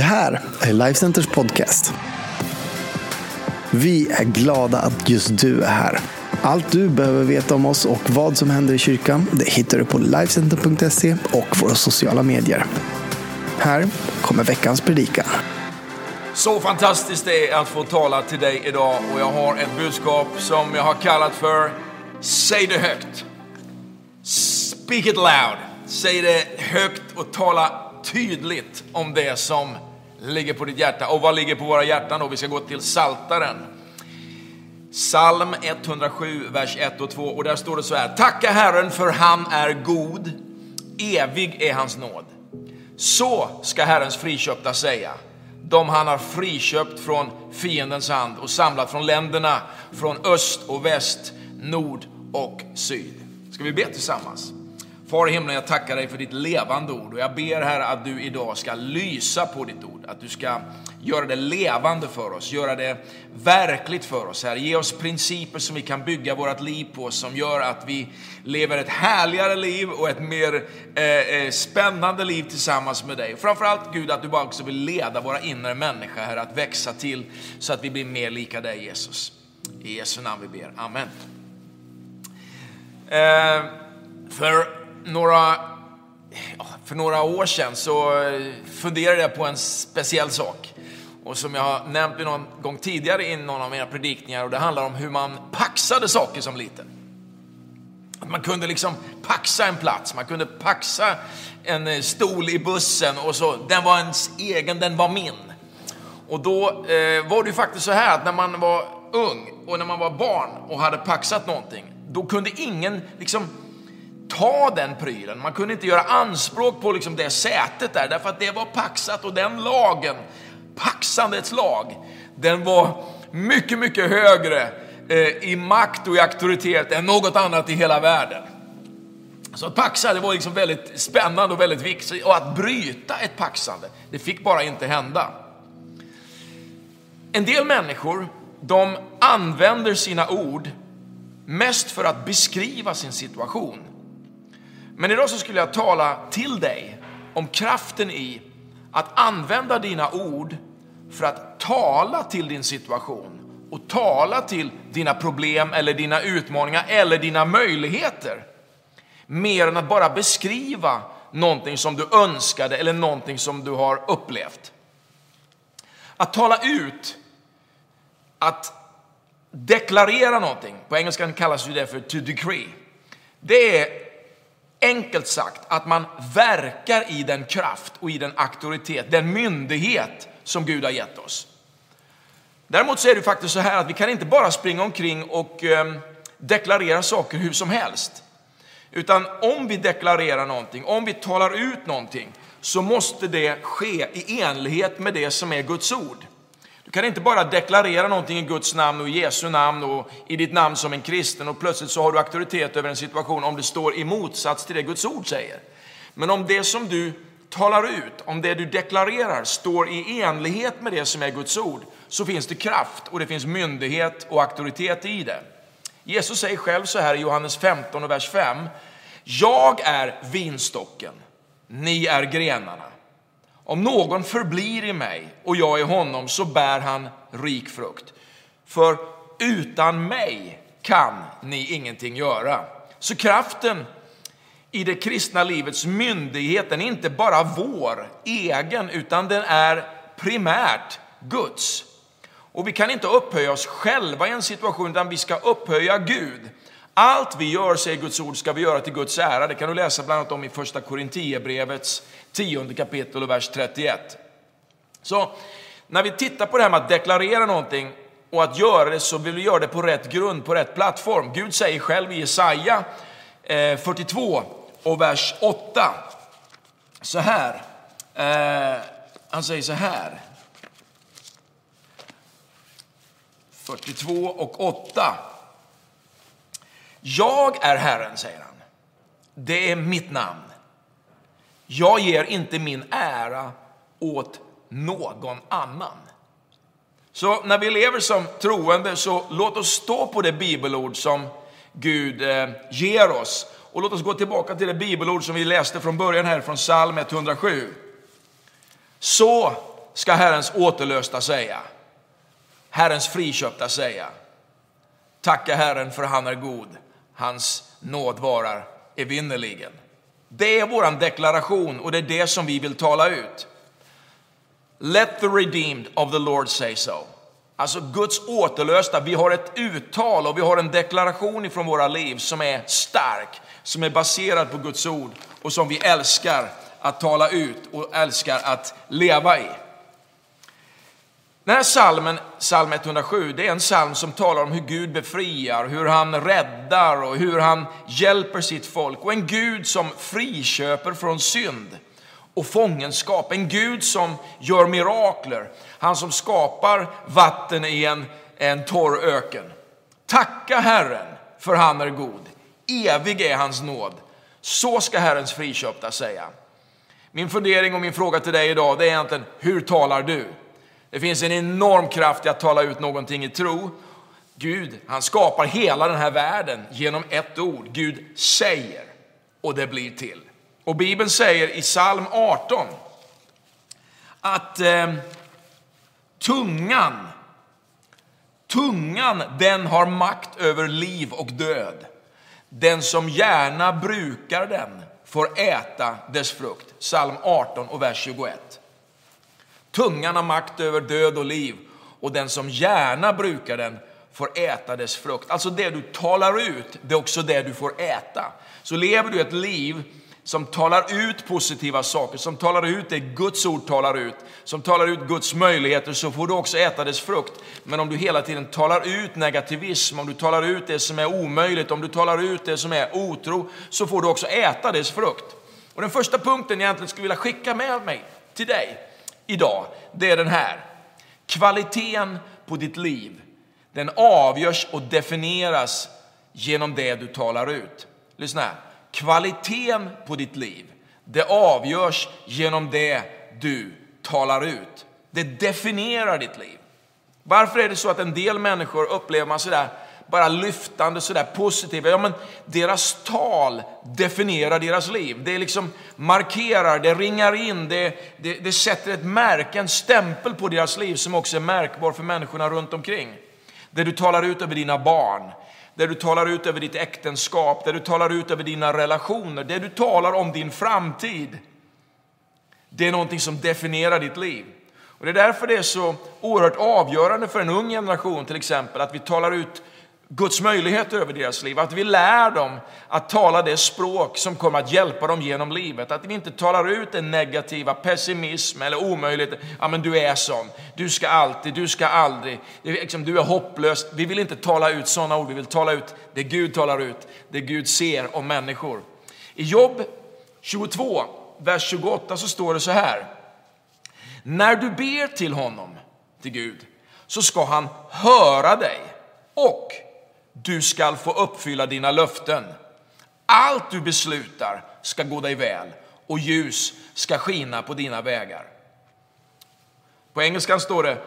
Det här är Lifecenters podcast. Vi är glada att just du är här. Allt du behöver veta om oss och vad som händer i kyrkan det hittar du på Lifecenter.se och våra sociala medier. Här kommer veckans predikan. Så fantastiskt det är att få tala till dig idag och jag har ett budskap som jag har kallat för Säg det högt. Speak it loud. Säg det högt och tala tydligt om det som ligger på ditt hjärta. Och vad ligger på våra hjärtan då? Vi ska gå till Saltaren. Psalm 107, vers 1 och 2. Och där står det så här. Tacka Herren för han är god. Evig är hans nåd. Så ska Herrens friköpta säga. De han har friköpt från fiendens hand och samlat från länderna, från öst och väst, nord och syd. Ska vi be tillsammans? Far i himlen, jag tackar dig för ditt levande ord och jag ber här att du idag ska lysa på ditt ord, att du ska göra det levande för oss, göra det verkligt för oss. Herre, Ge oss principer som vi kan bygga vårt liv på, som gör att vi lever ett härligare liv och ett mer eh, eh, spännande liv tillsammans med dig. Framförallt Gud, att du bara också vill leda våra inre människor här att växa till så att vi blir mer lika dig Jesus. I Jesu namn vi ber. Amen. Eh, för några, för några år sedan så eh, funderade jag på en speciell sak. Och som jag har nämnt någon gång tidigare i någon av mina predikningar. Och det handlar om hur man paxade saker som liten. Att man kunde liksom paxa en plats, man kunde paxa en eh, stol i bussen och så, den var ens egen, den var min. Och då eh, var det ju faktiskt så här att när man var ung och när man var barn och hade paxat någonting, då kunde ingen liksom ha den prylen. Man kunde inte göra anspråk på liksom det sätet där, därför att det var paxat och den lagen, paxandets lag, den var mycket, mycket högre eh, i makt och i auktoritet än något annat i hela världen. Så att paxa, det var liksom väldigt spännande och väldigt viktigt. Och att bryta ett paxande, det fick bara inte hända. En del människor, de använder sina ord mest för att beskriva sin situation. Men idag så skulle jag tala till dig om kraften i att använda dina ord för att tala till din situation och tala till dina problem eller dina utmaningar eller dina möjligheter. Mer än att bara beskriva någonting som du önskade eller någonting som du har upplevt. Att tala ut, att deklarera någonting, på engelska kallas det för to decree. Det är enkelt sagt att man verkar i den kraft och i den auktoritet, den myndighet som Gud har gett oss. Däremot så är det faktiskt så här att vi kan inte bara springa omkring och eh, deklarera saker hur som helst. Utan om vi deklarerar någonting, om vi talar ut någonting, så måste det ske i enlighet med det som är Guds ord. Du kan inte bara deklarera någonting i Guds namn och i Jesu namn och i ditt namn som en kristen och plötsligt så har du auktoritet över en situation om det står i motsats till det Guds ord säger. Men om det som du talar ut, om det du deklarerar står i enlighet med det som är Guds ord, så finns det kraft och det finns myndighet och auktoritet i det. Jesus säger själv så här i Johannes 15 och vers 5. Jag är vinstocken, ni är grenarna. Om någon förblir i mig och jag i honom så bär han rik frukt. För utan mig kan ni ingenting göra. Så kraften i det kristna livets myndighet, är inte bara vår egen, utan den är primärt Guds. Och vi kan inte upphöja oss själva i en situation, utan vi ska upphöja Gud. Allt vi gör, säger Guds ord, ska vi göra till Guds ära. Det kan du läsa bland annat om i första Korintierbrevets 10 kapitel och vers 31. Så när vi tittar på det här med att deklarera någonting och att göra det så vill vi göra det på rätt grund, på rätt plattform. Gud säger själv i Jesaja eh, 42 och vers 8 så här. Eh, han säger så här. 42 och 8. Jag är Herren, säger han. Det är mitt namn. Jag ger inte min ära åt någon annan. Så när vi lever som troende så låt oss stå på det bibelord som Gud eh, ger oss. Och låt oss gå tillbaka till det bibelord som vi läste från början här från psalm 107. Så ska Herrens återlösta säga. Herrens friköpta säga. Tacka Herren för han är god. Hans nåd varar evinnerligen. Det är vår deklaration och det är det som vi vill tala ut. Let the redeemed of the Lord say so. Alltså Guds återlösta, vi har ett uttal och vi har en deklaration ifrån våra liv som är stark, som är baserad på Guds ord och som vi älskar att tala ut och älskar att leva i. Den här salmen, psalm 107, det är en psalm som talar om hur Gud befriar, hur han räddar och hur han hjälper sitt folk. Och en Gud som friköper från synd och fångenskap. En Gud som gör mirakler. Han som skapar vatten i en, en torr öken. Tacka Herren, för han är god. Evig är hans nåd. Så ska Herrens friköpta säga. Min fundering och min fråga till dig idag det är egentligen, hur talar du? Det finns en enorm kraft i att tala ut någonting i tro. Gud, han skapar hela den här världen genom ett ord. Gud säger och det blir till. Och Bibeln säger i psalm 18 att eh, tungan, tungan den har makt över liv och död. Den som gärna brukar den får äta dess frukt. Psalm 18 och vers 21. Tungan har makt över död och liv och den som gärna brukar den får äta dess frukt. Alltså det du talar ut, det är också det du får äta. Så lever du ett liv som talar ut positiva saker, som talar ut det Guds ord talar ut, som talar ut Guds möjligheter, så får du också äta dess frukt. Men om du hela tiden talar ut negativism, om du talar ut det som är omöjligt, om du talar ut det som är otro, så får du också äta dess frukt. Och den första punkten jag egentligen skulle vilja skicka med mig till dig idag, det är den här. Kvaliteten på ditt liv, den avgörs och definieras genom det du talar ut. Lyssna här kvaliteten på ditt liv, det avgörs genom det du talar ut. Det definierar ditt liv. Varför är det så att en del människor upplever man sådär bara lyftande, sådär positiva? Ja, men deras tal definierar deras liv. Det liksom markerar, det ringar in, det, det, det sätter ett märke, en stämpel på deras liv som också är märkbar för människorna runt omkring. Det du talar ut över dina barn, det du talar ut över ditt äktenskap, det du talar ut över dina relationer, det du talar om din framtid. Det är någonting som definierar ditt liv. Och Det är därför det är så oerhört avgörande för en ung generation till exempel att vi talar ut Guds möjlighet över deras liv. Att vi lär dem att tala det språk som kommer att hjälpa dem genom livet. Att vi inte talar ut den negativa pessimism eller omöjlighet. Ja, men du är sån. Du ska alltid, du ska aldrig. Liksom, du är hopplös. Vi vill inte tala ut sådana ord. Vi vill tala ut det Gud talar ut, det Gud ser om människor. I Jobb 22, vers 28 så står det så här. När du ber till honom, till Gud, så ska han höra dig och du skall få uppfylla dina löften. Allt du beslutar ska gå dig väl och ljus ska skina på dina vägar. På engelskan står det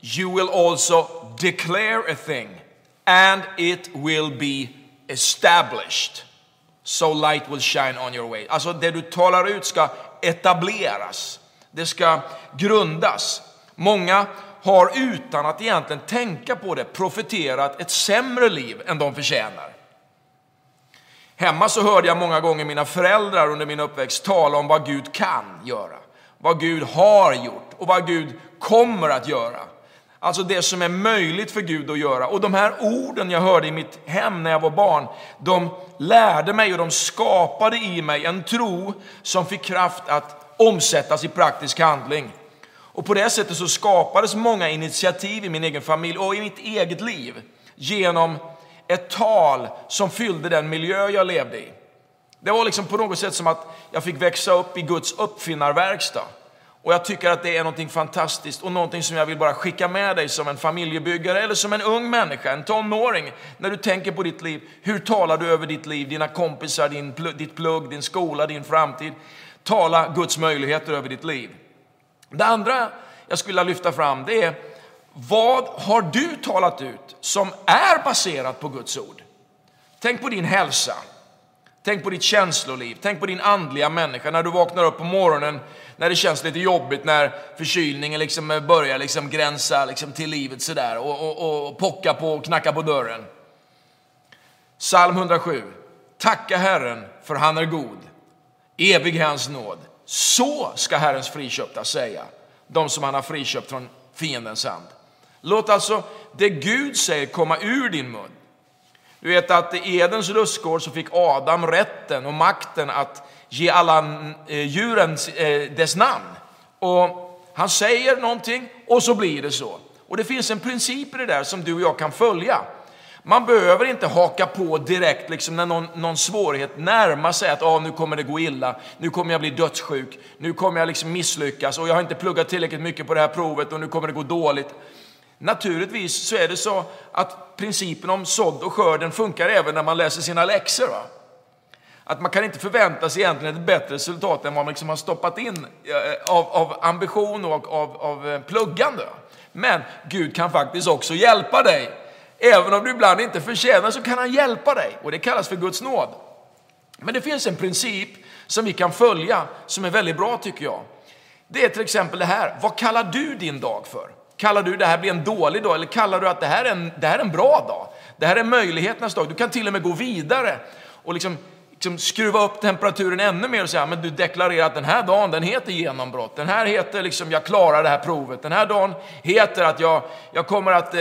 You will also declare a thing and it will be established. So light will shine on your way. Alltså det du talar ut ska etableras. Det ska grundas. Många har utan att egentligen tänka på det profeterat ett sämre liv än de förtjänar. Hemma så hörde jag många gånger mina föräldrar under min uppväxt tala om vad Gud kan göra, vad Gud har gjort och vad Gud kommer att göra. Alltså det som är möjligt för Gud att göra. Och de här orden jag hörde i mitt hem när jag var barn, de lärde mig och de skapade i mig en tro som fick kraft att omsättas i praktisk handling. Och på det sättet så skapades många initiativ i min egen familj och i mitt eget liv genom ett tal som fyllde den miljö jag levde i. Det var liksom på något sätt som att jag fick växa upp i Guds uppfinnarverkstad. Och jag tycker att det är något fantastiskt och någonting som jag vill bara skicka med dig som en familjebyggare eller som en ung människa, en tonåring. När du tänker på ditt liv, hur talar du över ditt liv, dina kompisar, din, ditt plugg, din skola, din framtid? Tala Guds möjligheter över ditt liv. Det andra jag skulle vilja lyfta fram det är vad har du talat ut som är baserat på Guds ord? Tänk på din hälsa. Tänk på ditt känsloliv. Tänk på din andliga människa när du vaknar upp på morgonen, när det känns lite jobbigt, när förkylningen liksom börjar liksom gränsa liksom till livet sådär och, och, och pocka på och knacka på dörren. Psalm 107. Tacka Herren för han är god. Evig hans nåd. Så ska Herrens friköpta säga, de som han har friköpt från fiendens hand. Låt alltså det Gud säger komma ur din mun. Du vet att i Edens lustgård så fick Adam rätten och makten att ge alla eh, djuren eh, dess namn. Och han säger någonting och så blir det så. Och det finns en princip i det där som du och jag kan följa. Man behöver inte haka på direkt liksom när någon, någon svårighet närmar sig att ah, nu kommer det gå illa, nu kommer jag bli dödssjuk, nu kommer jag liksom misslyckas och jag har inte pluggat tillräckligt mycket på det här provet och nu kommer det gå dåligt. Naturligtvis så är det så att principen om sådd och skörden funkar även när man läser sina läxor. Va? Att man kan inte förvänta sig egentligen ett bättre resultat än vad man liksom har stoppat in eh, av, av ambition och av, av eh, pluggande. Men Gud kan faktiskt också hjälpa dig. Även om du ibland inte förtjänar så kan han hjälpa dig och det kallas för Guds nåd. Men det finns en princip som vi kan följa som är väldigt bra tycker jag. Det är till exempel det här, vad kallar du din dag för? Kallar du det här blir en dålig dag eller kallar du att det här är en, det här är en bra dag? Det här är möjligheternas dag. Du kan till och med gå vidare och liksom, liksom skruva upp temperaturen ännu mer och säga, men du deklarerar att den här dagen den heter genombrott. Den här heter liksom, jag klarar det här provet. Den här dagen heter att jag, jag kommer att eh,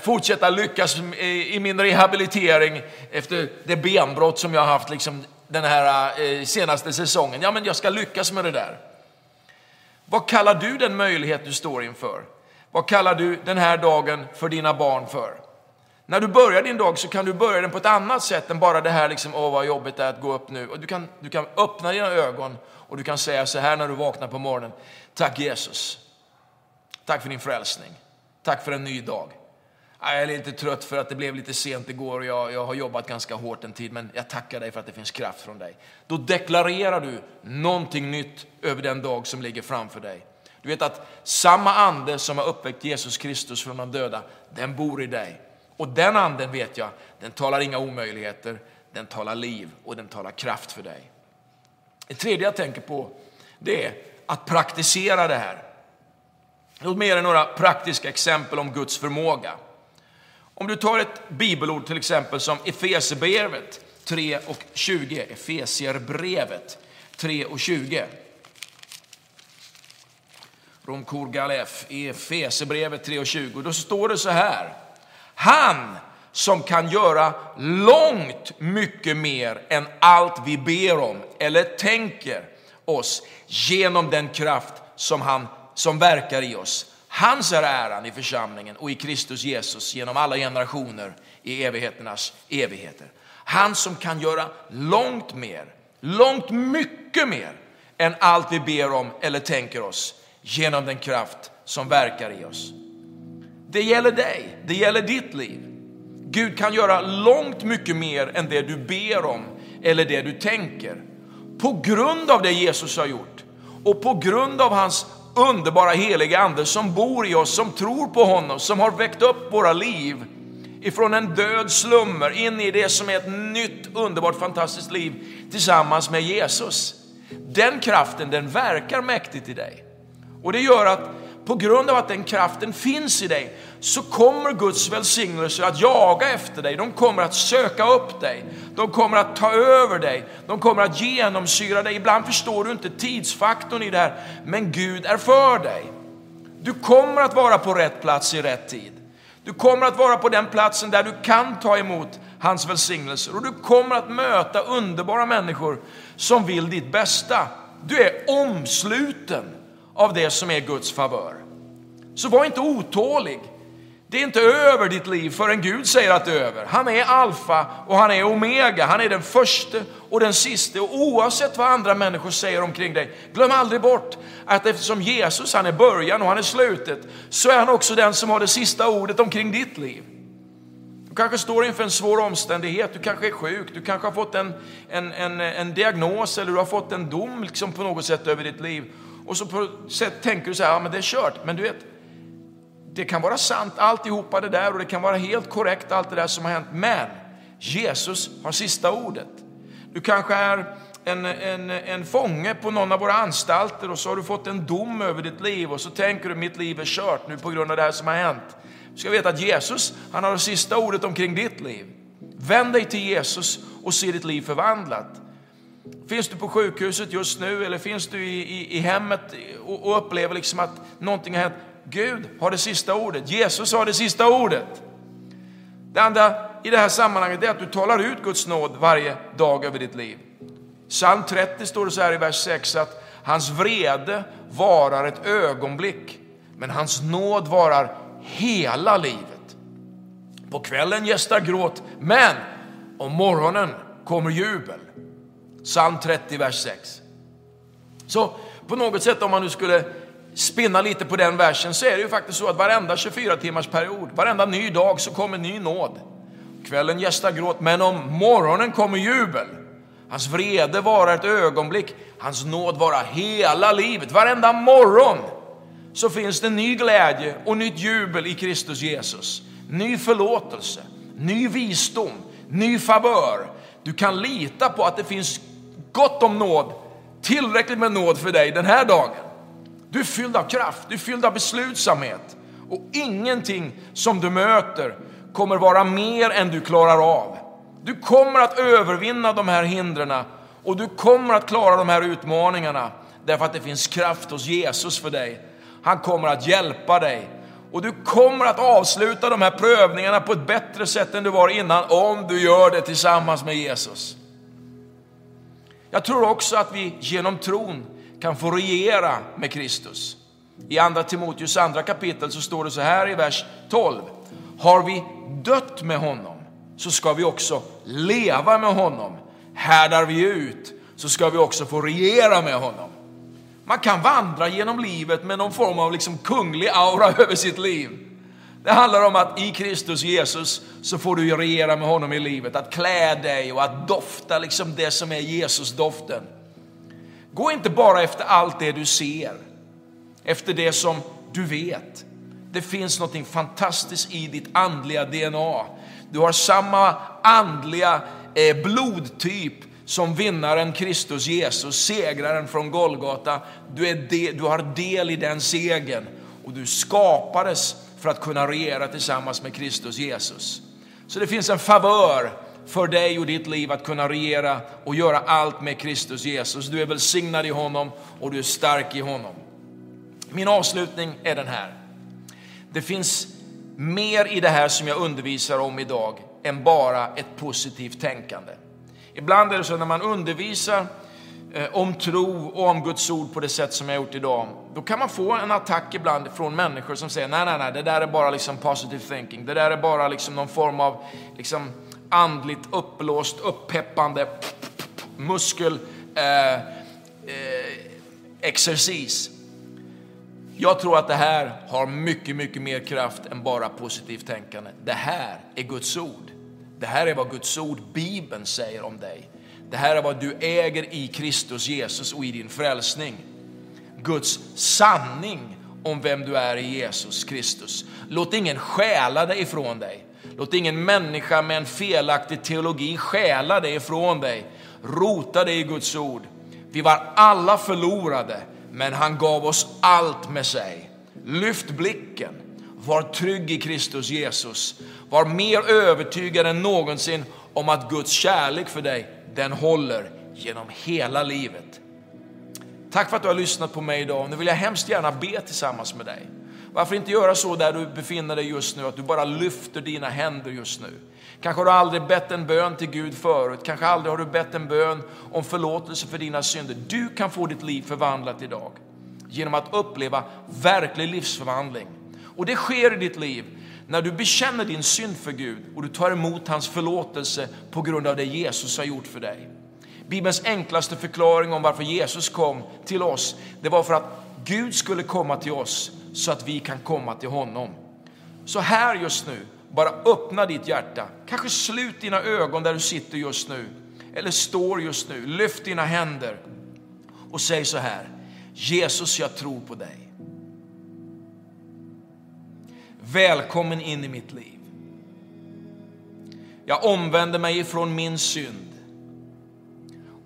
fortsätta lyckas i, i min rehabilitering efter det benbrott som jag har haft liksom, den här eh, senaste säsongen. Ja, men jag ska lyckas med det där. Vad kallar du den möjlighet du står inför? Vad kallar du den här dagen för dina barn för? När du börjar din dag så kan du börja den på ett annat sätt än bara det här, liksom, åh vad jobbigt det är att gå upp nu. Och du, kan, du kan öppna dina ögon och du kan säga så här när du vaknar på morgonen. Tack Jesus. Tack för din frälsning. Tack för en ny dag. Jag är lite trött för att det blev lite sent igår och jag, jag har jobbat ganska hårt en tid, men jag tackar dig för att det finns kraft från dig. Då deklarerar du någonting nytt över den dag som ligger framför dig. Du vet att samma ande som har uppväckt Jesus Kristus från de döda, den bor i dig. Och den anden vet jag, den talar inga omöjligheter, den talar liv och den talar kraft för dig. Det tredje jag tänker på, det är att praktisera det här. Låt mig ge dig några praktiska exempel om Guds förmåga. Om du tar ett bibelord till exempel som Efesierbrevet 3 och 20, Efesierbrevet 3 och 20. Romkor Galef i Efesierbrevet 3 och 20. Då står det så här. Han som kan göra långt mycket mer än allt vi ber om eller tänker oss genom den kraft som, han, som verkar i oss. Hans är äran i församlingen och i Kristus Jesus genom alla generationer i evigheternas evigheter. Han som kan göra långt mer, långt mycket mer än allt vi ber om eller tänker oss genom den kraft som verkar i oss. Det gäller dig, det gäller ditt liv. Gud kan göra långt mycket mer än det du ber om eller det du tänker. På grund av det Jesus har gjort och på grund av hans underbara heliga ande som bor i oss, som tror på honom, som har väckt upp våra liv ifrån en död slummer in i det som är ett nytt, underbart, fantastiskt liv tillsammans med Jesus. Den kraften, den verkar mäktigt i dig. Och det gör att på grund av att den kraften finns i dig så kommer Guds välsignelser att jaga efter dig. De kommer att söka upp dig. De kommer att ta över dig. De kommer att genomsyra dig. Ibland förstår du inte tidsfaktorn i det här, men Gud är för dig. Du kommer att vara på rätt plats i rätt tid. Du kommer att vara på den platsen där du kan ta emot hans välsignelser och du kommer att möta underbara människor som vill ditt bästa. Du är omsluten av det som är Guds favör. Så var inte otålig. Det är inte över ditt liv förrän Gud säger att det är över. Han är alfa och han är omega. Han är den första och den sista. Och oavsett vad andra människor säger omkring dig, glöm aldrig bort att eftersom Jesus han är början och han är slutet, så är han också den som har det sista ordet omkring ditt liv. Du kanske står inför en svår omständighet, du kanske är sjuk, du kanske har fått en, en, en, en diagnos eller du har fått en dom liksom på något sätt över ditt liv. Och så på sätt tänker du så här, ja men det är kört. Men du vet, det kan vara sant alltihopa det där och det kan vara helt korrekt allt det där som har hänt. Men Jesus har sista ordet. Du kanske är en, en, en fånge på någon av våra anstalter och så har du fått en dom över ditt liv och så tänker du mitt liv är kört nu på grund av det här som har hänt. Du ska veta att Jesus, han har det sista ordet omkring ditt liv. Vänd dig till Jesus och se ditt liv förvandlat. Finns du på sjukhuset just nu eller finns du i, i, i hemmet och, och upplever liksom att någonting har hänt? Gud har det sista ordet. Jesus har det sista ordet. Det andra i det här sammanhanget är att du talar ut Guds nåd varje dag över ditt liv. Psalm 30 står det så här i vers 6 att hans vrede varar ett ögonblick, men hans nåd varar hela livet. På kvällen gästar gråt, men om morgonen kommer jubel. Psalm 30, vers 6. Så på något sätt om man nu skulle spinna lite på den versen så är det ju faktiskt så att varenda 24 timmars period, varenda ny dag så kommer ny nåd. Kvällen gästar gråt, men om morgonen kommer jubel. Hans vrede varar ett ögonblick, hans nåd varar hela livet. Varenda morgon så finns det ny glädje och nytt jubel i Kristus Jesus. Ny förlåtelse, ny visdom, ny favör. Du kan lita på att det finns gott om nåd, tillräckligt med nåd för dig den här dagen. Du är fylld av kraft, du är fylld av beslutsamhet och ingenting som du möter kommer vara mer än du klarar av. Du kommer att övervinna de här hindren och du kommer att klara de här utmaningarna därför att det finns kraft hos Jesus för dig. Han kommer att hjälpa dig och du kommer att avsluta de här prövningarna på ett bättre sätt än du var innan om du gör det tillsammans med Jesus. Jag tror också att vi genom tron kan få regera med Kristus. I andra Timoteus andra kapitel så står det så här i vers 12. Har vi dött med honom så ska vi också leva med honom. Härdar vi ut så ska vi också få regera med honom. Man kan vandra genom livet med någon form av liksom kunglig aura över sitt liv. Det handlar om att i Kristus Jesus så får du regera med honom i livet, att klä dig och att dofta liksom det som är Jesus-doften. Gå inte bara efter allt det du ser, efter det som du vet. Det finns något fantastiskt i ditt andliga DNA. Du har samma andliga eh, blodtyp som vinnaren Kristus Jesus, segraren från Golgata. Du, är de, du har del i den segern och du skapades för att kunna regera tillsammans med Kristus Jesus. Så det finns en favör för dig och ditt liv att kunna regera och göra allt med Kristus Jesus. Du är välsignad i honom och du är stark i honom. Min avslutning är den här. Det finns mer i det här som jag undervisar om idag än bara ett positivt tänkande. Ibland är det så när man undervisar Eh, om tro och om Guds ord på det sätt som jag gjort idag, då kan man få en attack ibland från människor som säger nej, nej, nej, det där är bara liksom positive thinking, det där är bara liksom någon form av liksom andligt uppblåst, uppeppande muskel eh, eh, exercis. Jag tror att det här har mycket, mycket mer kraft än bara positivt tänkande. Det här är Guds ord. Det här är vad Guds ord, Bibeln, säger om dig. Det här är vad du äger i Kristus Jesus och i din frälsning. Guds sanning om vem du är i Jesus Kristus. Låt ingen stjäla dig ifrån dig. Låt ingen människa med en felaktig teologi stjäla dig ifrån dig. Rota dig i Guds ord. Vi var alla förlorade, men han gav oss allt med sig. Lyft blicken, var trygg i Kristus Jesus. Var mer övertygad än någonsin om att Guds kärlek för dig, den håller genom hela livet. Tack för att du har lyssnat på mig idag. Nu vill jag hemskt gärna be tillsammans med dig. Varför inte göra så där du befinner dig just nu, att du bara lyfter dina händer just nu. Kanske har du aldrig bett en bön till Gud förut, kanske aldrig har du bett en bön om förlåtelse för dina synder. Du kan få ditt liv förvandlat idag genom att uppleva verklig livsförvandling. Och det sker i ditt liv när du bekänner din synd för Gud och du tar emot hans förlåtelse på grund av det Jesus har gjort för dig. Bibelns enklaste förklaring om varför Jesus kom till oss, det var för att Gud skulle komma till oss så att vi kan komma till honom. Så här just nu, bara öppna ditt hjärta. Kanske slut dina ögon där du sitter just nu, eller står just nu. Lyft dina händer och säg så här. Jesus, jag tror på dig. Välkommen in i mitt liv. Jag omvänder mig ifrån min synd.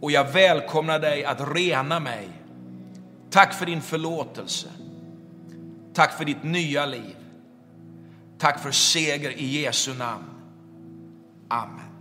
och jag välkomnar dig att rena mig. Tack för din förlåtelse. Tack för ditt nya liv. Tack för seger i Jesu namn. Amen.